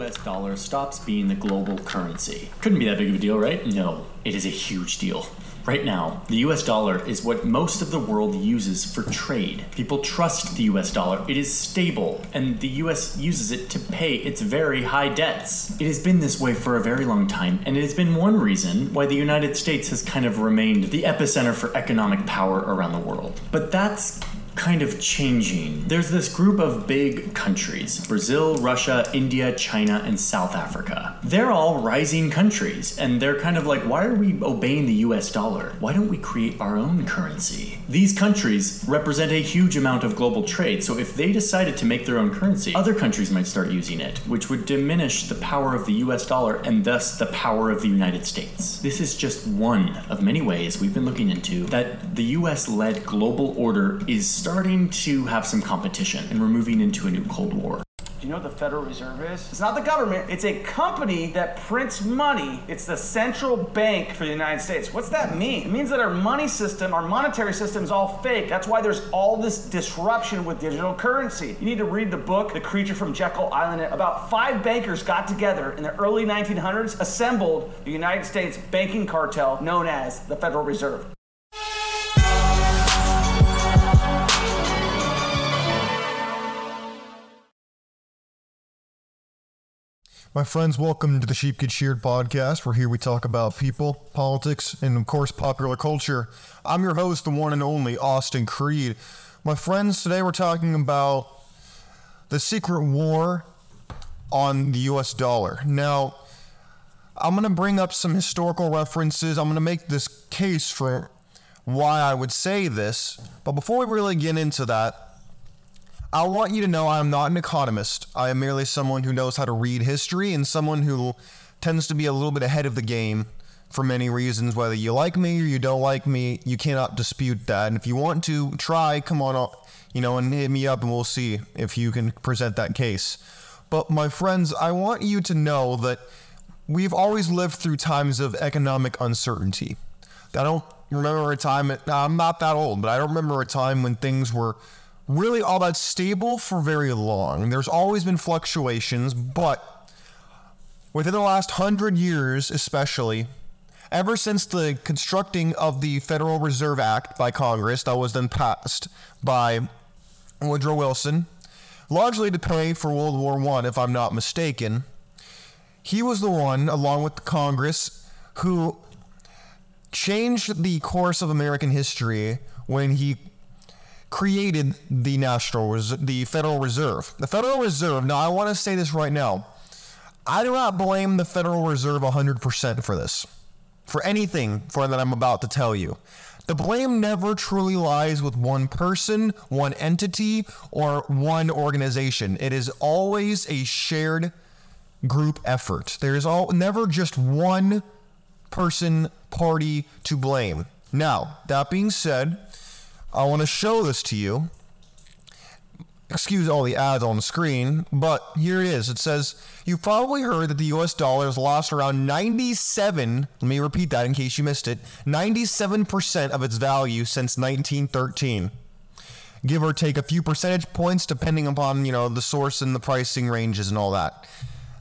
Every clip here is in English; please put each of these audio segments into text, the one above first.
US dollar stops being the global currency. Couldn't be that big of a deal, right? No, it is a huge deal. Right now, the US dollar is what most of the world uses for trade. People trust the US dollar. It is stable, and the US uses it to pay its very high debts. It has been this way for a very long time, and it has been one reason why the United States has kind of remained the epicenter for economic power around the world. But that's kind of changing. There's this group of big countries Brazil, Russia, India, China, and South Africa. They're all rising countries, and they're kind of like, why are we obeying the US dollar? Why don't we create our own currency? These countries represent a huge amount of global trade, so if they decided to make their own currency, other countries might start using it, which would diminish the power of the US dollar and thus the power of the United States. This is just one of many ways we've been looking into that the US led global order is starting to have some competition and we're moving into a new Cold War. Do you know what the Federal Reserve is? It's not the government, it's a company that prints money. It's the central bank for the United States. What's that mean? It means that our money system, our monetary system is all fake. That's why there's all this disruption with digital currency. You need to read the book, The Creature from Jekyll Island. About five bankers got together in the early 1900s, assembled the United States banking cartel known as the Federal Reserve. My friends, welcome to the Sheep Get Sheared podcast, where here we talk about people, politics, and of course, popular culture. I'm your host, the one and only Austin Creed. My friends, today we're talking about the secret war on the US dollar. Now, I'm going to bring up some historical references. I'm going to make this case for why I would say this. But before we really get into that, I want you to know I am not an economist. I am merely someone who knows how to read history and someone who tends to be a little bit ahead of the game for many reasons. Whether you like me or you don't like me, you cannot dispute that. And if you want to try, come on up, you know, and hit me up and we'll see if you can present that case. But my friends, I want you to know that we've always lived through times of economic uncertainty. I don't remember a time, I'm not that old, but I don't remember a time when things were really all that stable for very long. There's always been fluctuations, but within the last hundred years, especially, ever since the constructing of the Federal Reserve Act by Congress that was then passed by Woodrow Wilson, largely to pay for World War One, if I'm not mistaken, he was the one, along with Congress, who changed the course of American history when he created the national Res- the Federal Reserve. The Federal Reserve. Now, I want to say this right now. I do not blame the Federal Reserve 100% for this, for anything for that I'm about to tell you. The blame never truly lies with one person, one entity, or one organization. It is always a shared group effort. There is all never just one person party to blame. Now, that being said, I want to show this to you. Excuse all the ads on the screen, but here it is. It says, You've probably heard that the US dollar has lost around 97, let me repeat that in case you missed it, 97% of its value since 1913. Give or take a few percentage points depending upon, you know, the source and the pricing ranges and all that.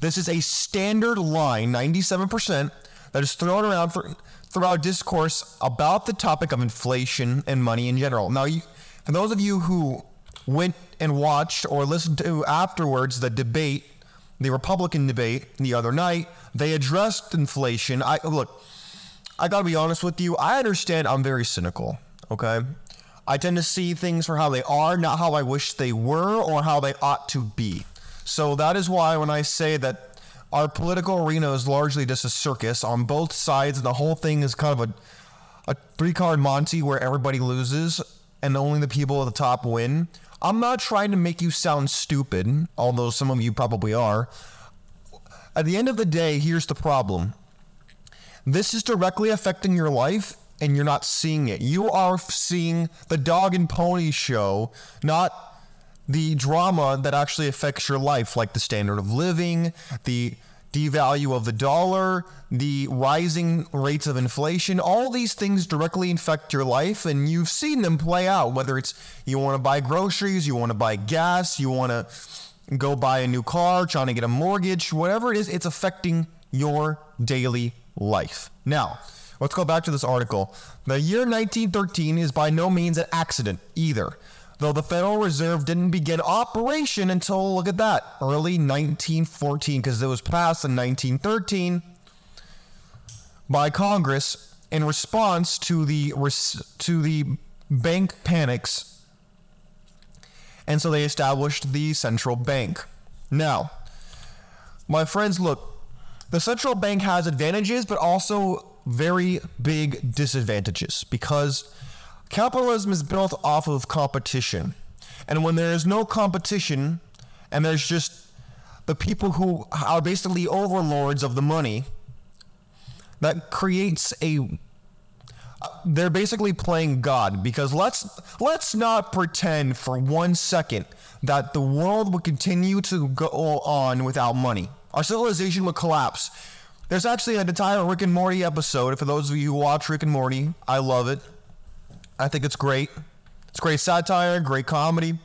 This is a standard line, 97%, that is thrown around for throughout discourse about the topic of inflation and money in general. Now, you, for those of you who went and watched or listened to afterwards the debate, the Republican debate the other night, they addressed inflation. I look, I gotta be honest with you. I understand I'm very cynical. Okay, I tend to see things for how they are, not how I wish they were or how they ought to be. So that is why when I say that our political arena is largely just a circus on both sides, and the whole thing is kind of a, a three card Monte where everybody loses and only the people at the top win. I'm not trying to make you sound stupid, although some of you probably are. At the end of the day, here's the problem this is directly affecting your life, and you're not seeing it. You are seeing the dog and pony show, not the drama that actually affects your life, like the standard of living, the devalue of the dollar, the rising rates of inflation, all these things directly infect your life, and you've seen them play out. Whether it's you want to buy groceries, you want to buy gas, you want to go buy a new car, trying to get a mortgage, whatever it is, it's affecting your daily life. Now, let's go back to this article. The year 1913 is by no means an accident either, though the Federal Reserve didn't begin operation until, look at that, early 1914, because it was passed in 1913 by Congress in response to the to the bank panics. And so they established the central bank. Now, my friends, look, the central bank has advantages, but also very big disadvantages because capitalism is built off of competition. And when there is no competition and there's just the people who are basically overlords of the money, that creates a they're basically playing God because let's let's not pretend for one second that the world would continue to go on without money. Our civilization would collapse. There's actually an entire Rick and Morty episode. For those of you who watch Rick and Morty, I love it. I think it's great. It's great satire, great comedy.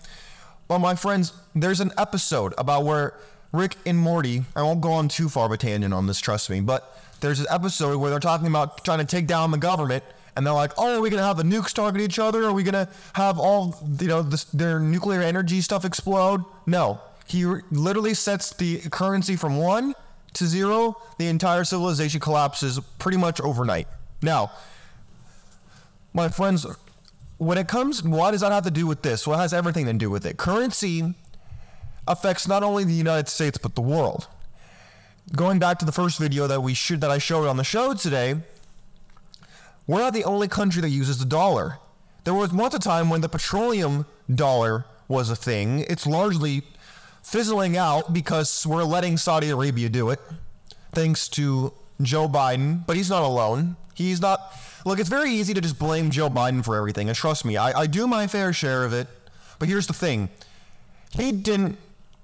But my friends, there's an episode about where Rick and Morty, I won't go on too far of a tangent on this, trust me, but there's an episode where they're talking about trying to take down the government and they're like, "Oh, are we gonna have the nukes target each other? Are we gonna have all you know this, their nuclear energy stuff explode?" No, he literally sets the currency from one to zero. The entire civilization collapses pretty much overnight. Now, my friends, when it comes, what does that have to do with this? Well, it has everything to do with it. Currency affects not only the United States but the world. Going back to the first video that we should that I showed on the show today, we're not the only country that uses the dollar. There was once a time when the petroleum dollar was a thing. It's largely fizzling out because we're letting Saudi Arabia do it, thanks to Joe Biden. But he's not alone. He's not. Look, it's very easy to just blame Joe Biden for everything, and trust me, I, I do my fair share of it. But here's the thing he didn't.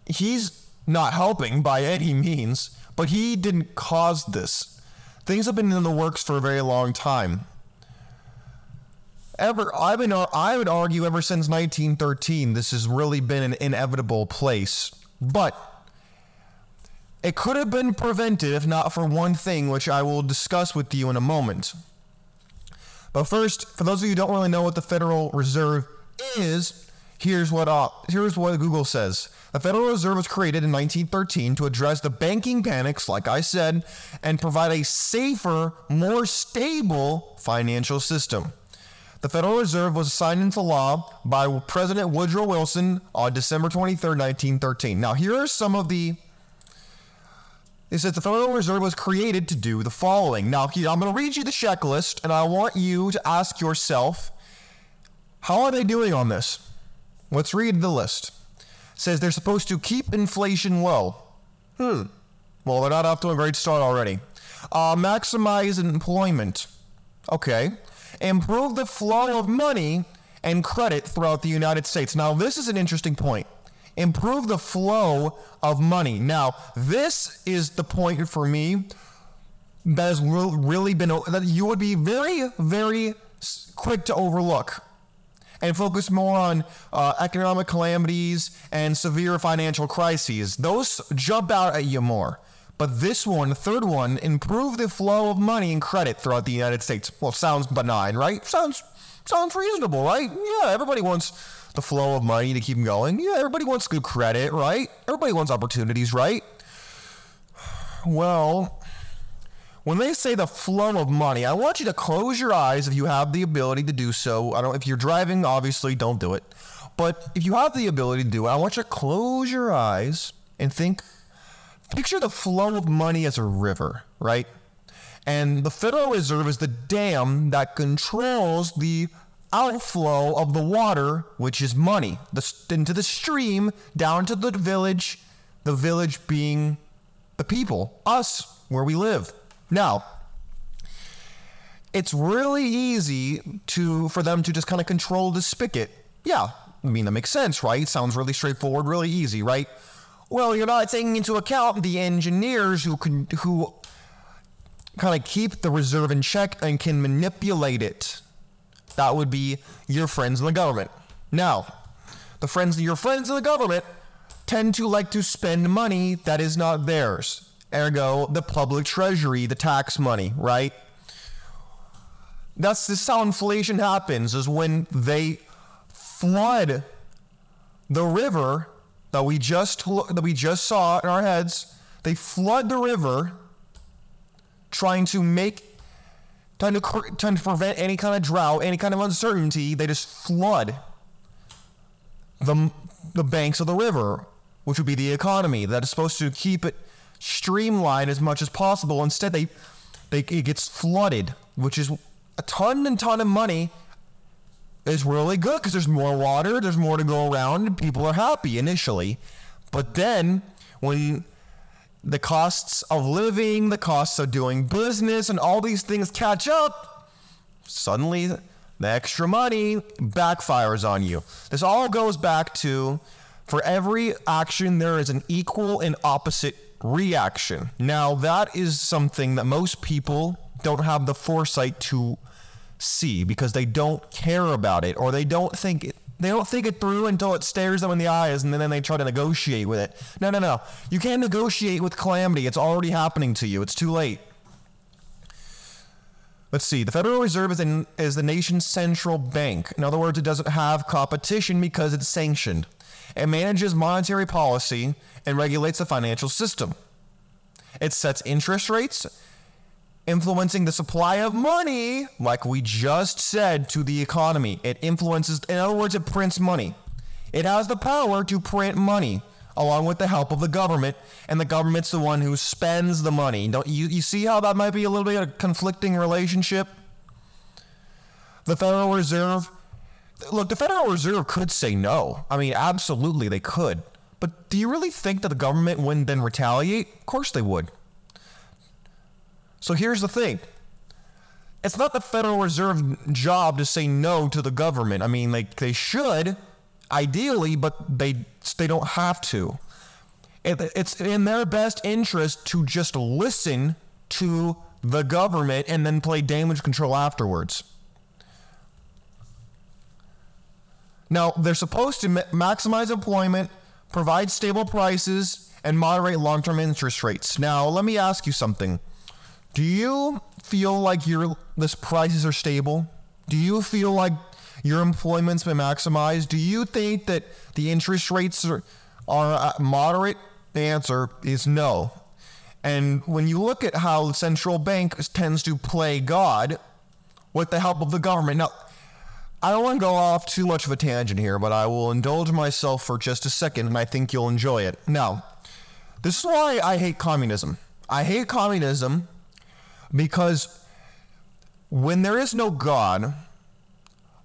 He's not helping by any means, but he didn't cause this. Things have been in the works for a very long time ever I've been I would argue ever since 1913 this has really been an inevitable place. But it could have been prevented if not for one thing which I will discuss with you in a moment. But first, for those of you who don't really know what the Federal Reserve is, here's what uh, here's what Google says. The Federal Reserve was created in 1913 to address the banking panics, like I said, and provide a safer, more stable financial system. The Federal Reserve was signed into law by President Woodrow Wilson on December 23, 1913. Now, here are some of the. It says the Federal Reserve was created to do the following. Now, I'm going to read you the checklist, and I want you to ask yourself, how are they doing on this? Let's read the list. It says they're supposed to keep inflation low. Hmm. Well, they're not off to a great start already. Uh, maximize employment. Okay improve the flow of money and credit throughout the United States. Now, this is an interesting point. Improve the flow of money. Now, this is the point for me that has really been that you would be very, very quick to overlook and focus more on uh, economic calamities and severe financial crises. Those jump out at you more. But this one, third one, improve the flow of money and credit throughout the United States. Well, sounds benign, right? Sounds sounds reasonable, right? Yeah, everybody wants the flow of money to keep them going. Yeah, everybody wants good credit, right? Everybody wants opportunities, right? Well, when they say the flow of money, I want you to close your eyes if you have the ability to do so. I don't if you're driving, obviously don't do it. But if you have the ability to do it, I want you to close your eyes and think picture the flow of money as a river, right? And the Federal Reserve is the dam that controls the outflow of the water, which is money, the, into the stream, down to the village, the village being the people, us, where we live. Now, it's really easy to for them to just kind of control the spigot. Yeah, I mean that makes sense, right? Sounds really straightforward, really easy, right? Well, you're not taking into account the engineers who can who kind of keep the reserve in check and can manipulate it. That would be your friends in the government. Now, the friends your friends in the government tend to like to spend money that is not theirs. Ergo, the public treasury, the tax money, right? That's this how inflation happens is when they flood the river that we just that we just saw in our heads. They flood the river trying to make trying to trying to prevent any kind of drought, any kind of uncertainty. They just flood the the banks of the river, which would be the economy that is supposed to keep it streamlined as much as possible. Instead, they they it gets flooded, which is a ton and ton of money is really good because there's more water, there's more to go around, and people are happy initially. But then when the costs of living, the costs of doing business, and all these things catch up, suddenly the extra money backfires on you. This all goes back to for every action, there is an equal and opposite reaction. Now, that is something that most people don't have the foresight to see because they don't care about it or they don't think it they don't think it through until it stares them in the eyes and then they try to negotiate with it. No, no, no. You can't negotiate with calamity. It's already happening to you. It's too late. Let's see. The Federal Reserve is, in, is the nation's central bank. In other words, it doesn't have competition because it's sanctioned. It manages monetary policy and regulates the financial system. It sets interest rates influencing the supply of money, like we just said, to the economy. It influences, in other words, it prints money. It has the power to print money along with the help of the government, and the government's the one who spends the money. Don't you, you see how that might be a little bit of a conflicting relationship? The Federal Reserve, look, the Federal Reserve could say no. I mean, absolutely, they could. But do you really think that the government wouldn't then retaliate? Of course they would. So here's the thing. It's not the Federal Reserve job to say no to the government. I mean, like they should, ideally, but they they don't have to. It, it's in their best interest to just listen to the government and then play damage control afterwards. Now, they're supposed to maximize employment, provide stable prices, and moderate long term interest rates. Now, let me ask you something. Do you feel like your this prices are stable? Do you feel like your employment's been maximized? Do you think that the interest rates are, are uh, moderate? The answer is no. And when you look at how the central bank tends to play God with the help of the government, now I don't want to go off too much of a tangent here, but I will indulge myself for just a second, and I think you'll enjoy it. Now, this is why I hate communism. I hate communism because when there is no God,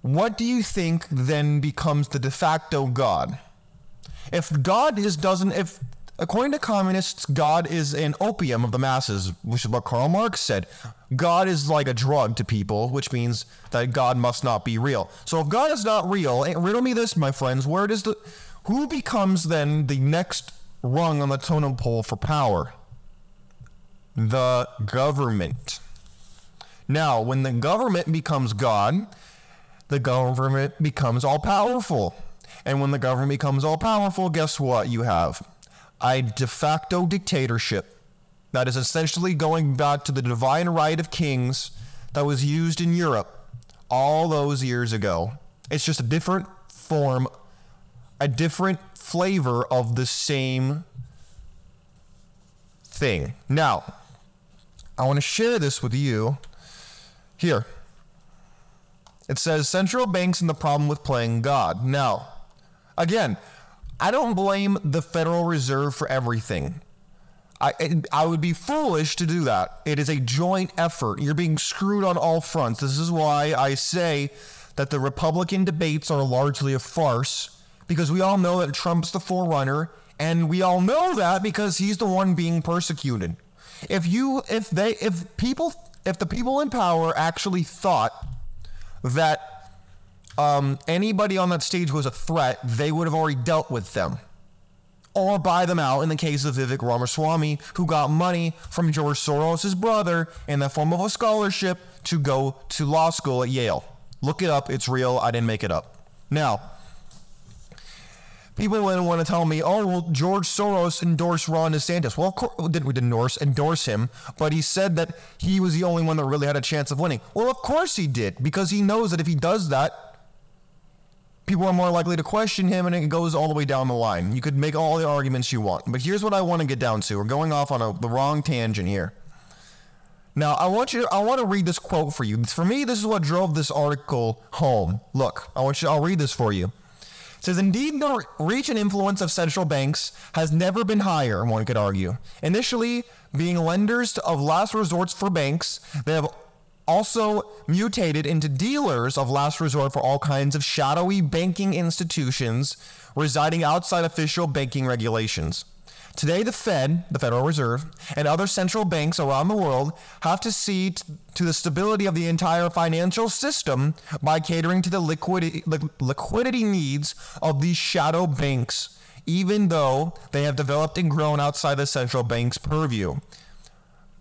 what do you think then becomes the de facto God? If God is doesn't if according to communists, God is an opium of the masses, which is what Karl Marx said. God is like a drug to people, which means that God must not be real. So if God is not real, eh, riddle me this, my friends, where does the who becomes then the next rung on the totem pole for power? The government. Now, when the government becomes God, the government becomes all powerful. And when the government becomes all powerful, guess what you have? A de facto dictatorship that is essentially going back to the divine right of kings that was used in Europe all those years ago. It's just a different form, a different flavor of the same thing. Now, I want to share this with you here. It says central banks and the problem with playing God. Now, again, I don't blame the Federal Reserve for everything. I, I would be foolish to do that. It is a joint effort. You're being screwed on all fronts. This is why I say that the Republican debates are largely a farce because we all know that Trump's the forerunner, and we all know that because he's the one being persecuted. If you if they if people if the people in power actually thought that um, anybody on that stage was a threat, they would have already dealt with them. Or buy them out in the case of Vivek Ramaswamy, who got money from George Soros' brother in the form of a scholarship to go to law school at Yale. Look it up, it's real, I didn't make it up. Now, people then want to tell me, oh, well, George Soros endorsed Ron DeSantis. Well, of course, didn't we endorse endorse him? But he said that he was the only one that really had a chance of winning. Well, of course he did, because he knows that if he does that, people are more likely to question him, and it goes all the way down the line. You could make all the arguments you want, but here's what I want to get down to. We're going off on a, the wrong tangent here. Now, I want you. I want to read this quote for you. For me, this is what drove this article home. Look, I want you. I'll read this for you. Says, indeed, the reach and influence of central banks has never been higher, one could argue. Initially, being lenders of last resorts for banks, they have also mutated into dealers of last resort for all kinds of shadowy banking institutions residing outside official banking regulations. Today, the Fed, the Federal Reserve, and other central banks around the world have to see t- to the stability of the entire financial system by catering to the liquidity, li- liquidity needs of these shadow banks, even though they have developed and grown outside the central bank's purview.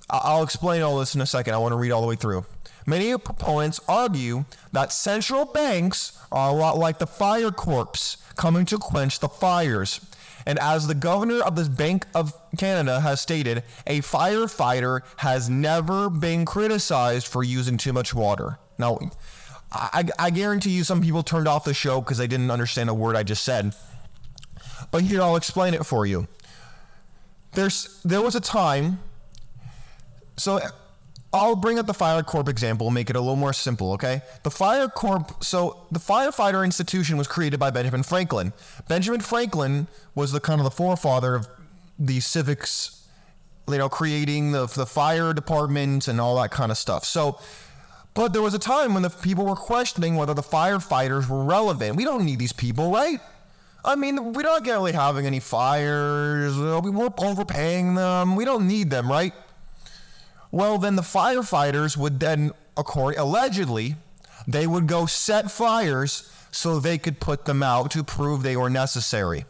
I- I'll explain all this in a second. I want to read all the way through. Many proponents argue that central banks are a lot like the fire corps coming to quench the fires. And as the governor of the Bank of Canada has stated, a firefighter has never been criticized for using too much water. Now, I, I guarantee you some people turned off the show because they didn't understand a word I just said. But here, I'll explain it for you. There's, there was a time, so I'll bring up the Fire Corps example, make it a little more simple, okay? The Fire Corps, so the firefighter institution was created by Benjamin Franklin. Benjamin Franklin was the kind of the forefather of the civics, you know, creating the, the fire department and all that kind of stuff. So, but there was a time when the people were questioning whether the firefighters were relevant. We don't need these people, right? I mean, we're not really having any fires. We weren't overpaying them. We don't need them, right? Well, then the firefighters would then, according allegedly, they would go set fires so they could put them out to prove they were necessary.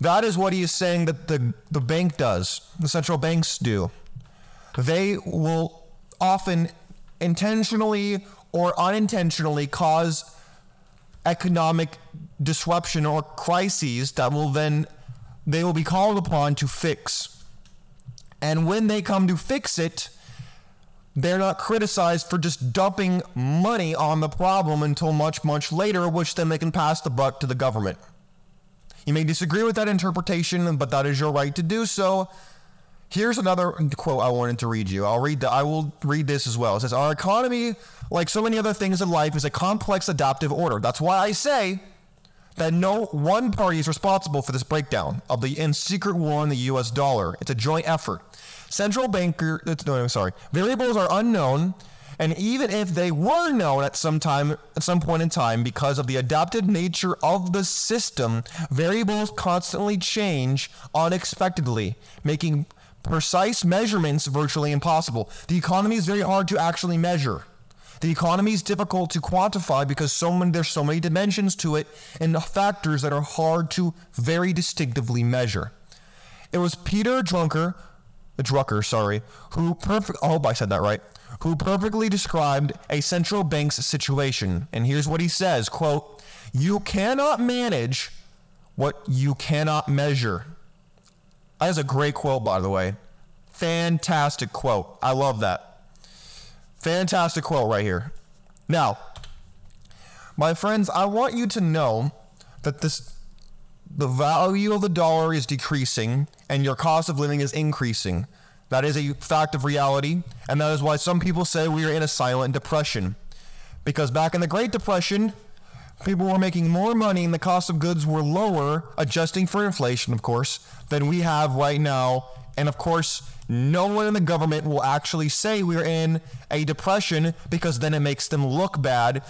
That is what he is saying that the, the bank does, the central banks do. They will often intentionally or unintentionally cause economic disruption or crises that will then they will be called upon to fix. And when they come to fix it, they're not criticized for just dumping money on the problem until much, much later, which then they can pass the buck to the government. You may disagree with that interpretation, but that is your right to do so. Here's another quote I wanted to read you. I'll read the, I will read this as well. It says, Our economy, like so many other things in life, is a complex adaptive order. That's why I say that no one party is responsible for this breakdown of the in secret war on the US dollar. It's a joint effort. Central banker, uh, no, I'm sorry, variables are unknown, and even if they were known at some time, at some point in time, because of the adaptive nature of the system, variables constantly change unexpectedly, making precise measurements virtually impossible. The economy is very hard to actually measure. The economy is difficult to quantify because so many, there's so many dimensions to it and factors that are hard to very distinctively measure. It was Peter Drucker Drucker, sorry, who perfect. Hope I said that right. Who perfectly described a central bank's situation. And here's what he says: "Quote: You cannot manage what you cannot measure." That is a great quote, by the way. Fantastic quote. I love that. Fantastic quote right here. Now, my friends, I want you to know that this the value of the dollar is decreasing and your cost of living is increasing. That is a fact of reality, and that is why some people say we are in a silent depression. Because back in the Great Depression, people were making more money and the cost of goods were lower, adjusting for inflation, of course, than we have right now. And of course, no one in the government will actually say we're in a depression because then it makes them look bad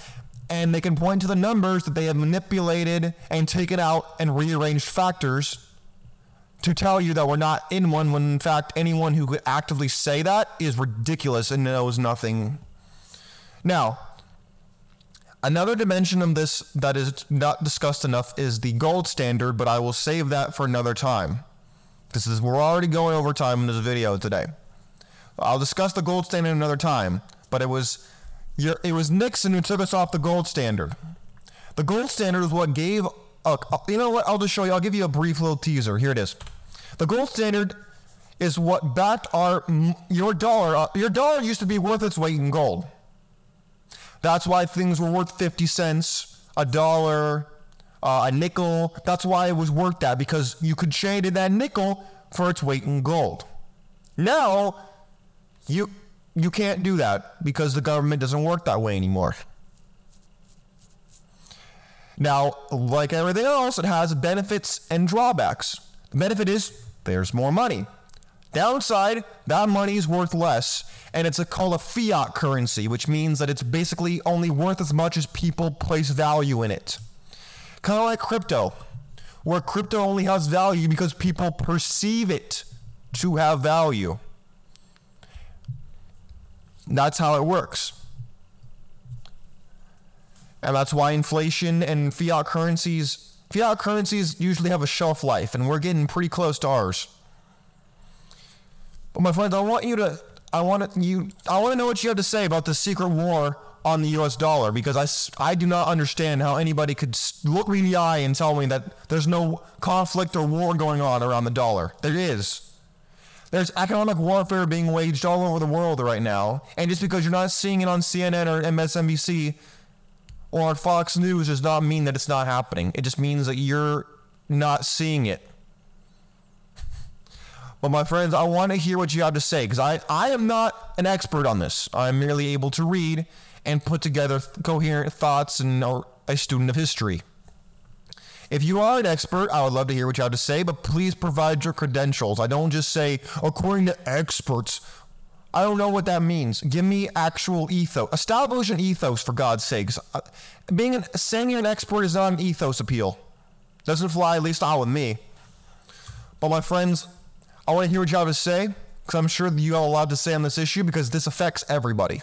and they can point to the numbers that they have manipulated and taken out and rearranged factors to tell you that we're not in one when in fact anyone who could actively say that is ridiculous and knows nothing. Now, another dimension of this that is not discussed enough is the gold standard, but I will save that for another time. This is we're already going over time in this video today. I'll discuss the gold standard another time, but it was it was Nixon who took us off the gold standard. The gold standard is what gave you know what? I'll just show you. I'll give you a brief little teaser. Here it is. The gold standard is what backed our your dollar. Uh, your dollar used to be worth its weight in gold. That's why things were worth 50 cents, a dollar, uh, a nickel. That's why it was worth that because you could trade in that nickel for its weight in gold. Now, you you can't do that because the government doesn't work that way anymore. Now, like everything else, it has benefits and drawbacks. The benefit is there's more money. Downside, that money is worth less, and it's a, called a fiat currency, which means that it's basically only worth as much as people place value in it. Kind of like crypto, where crypto only has value because people perceive it to have value. That's how it works. And that's why inflation and fiat currencies, fiat currencies usually have a shelf life, and we're getting pretty close to ours. But my friends, I want you to, I want you, I want to know what you have to say about the secret war on the U.S. dollar because I, I do not understand how anybody could look me in the eye and tell me that there's no conflict or war going on around the dollar. There is. There's economic warfare being waged all over the world right now, and just because you're not seeing it on CNN or MSNBC or on Fox News does not mean that it's not happening. It just means that you're not seeing it. But my friends, I want to hear what you have to say because I, I am not an expert on this. I'm merely able to read and put together coherent thoughts and a student of history. If you are an expert, I would love to hear what you have to say, but please provide your credentials. I don't just say, according to experts. I don't know what that means. Give me actual ethos. Establish an ethos, for God's sakes. Uh, being an, saying you're an expert is not an ethos appeal. Doesn't fly, at least not with me. But my friends, I want to hear what you have to say because I'm sure that you have a lot to say on this issue because this affects everybody.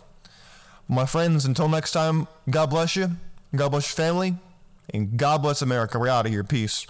My friends, until next time, God bless you, God bless your family, and God bless America. We're out of here. Peace.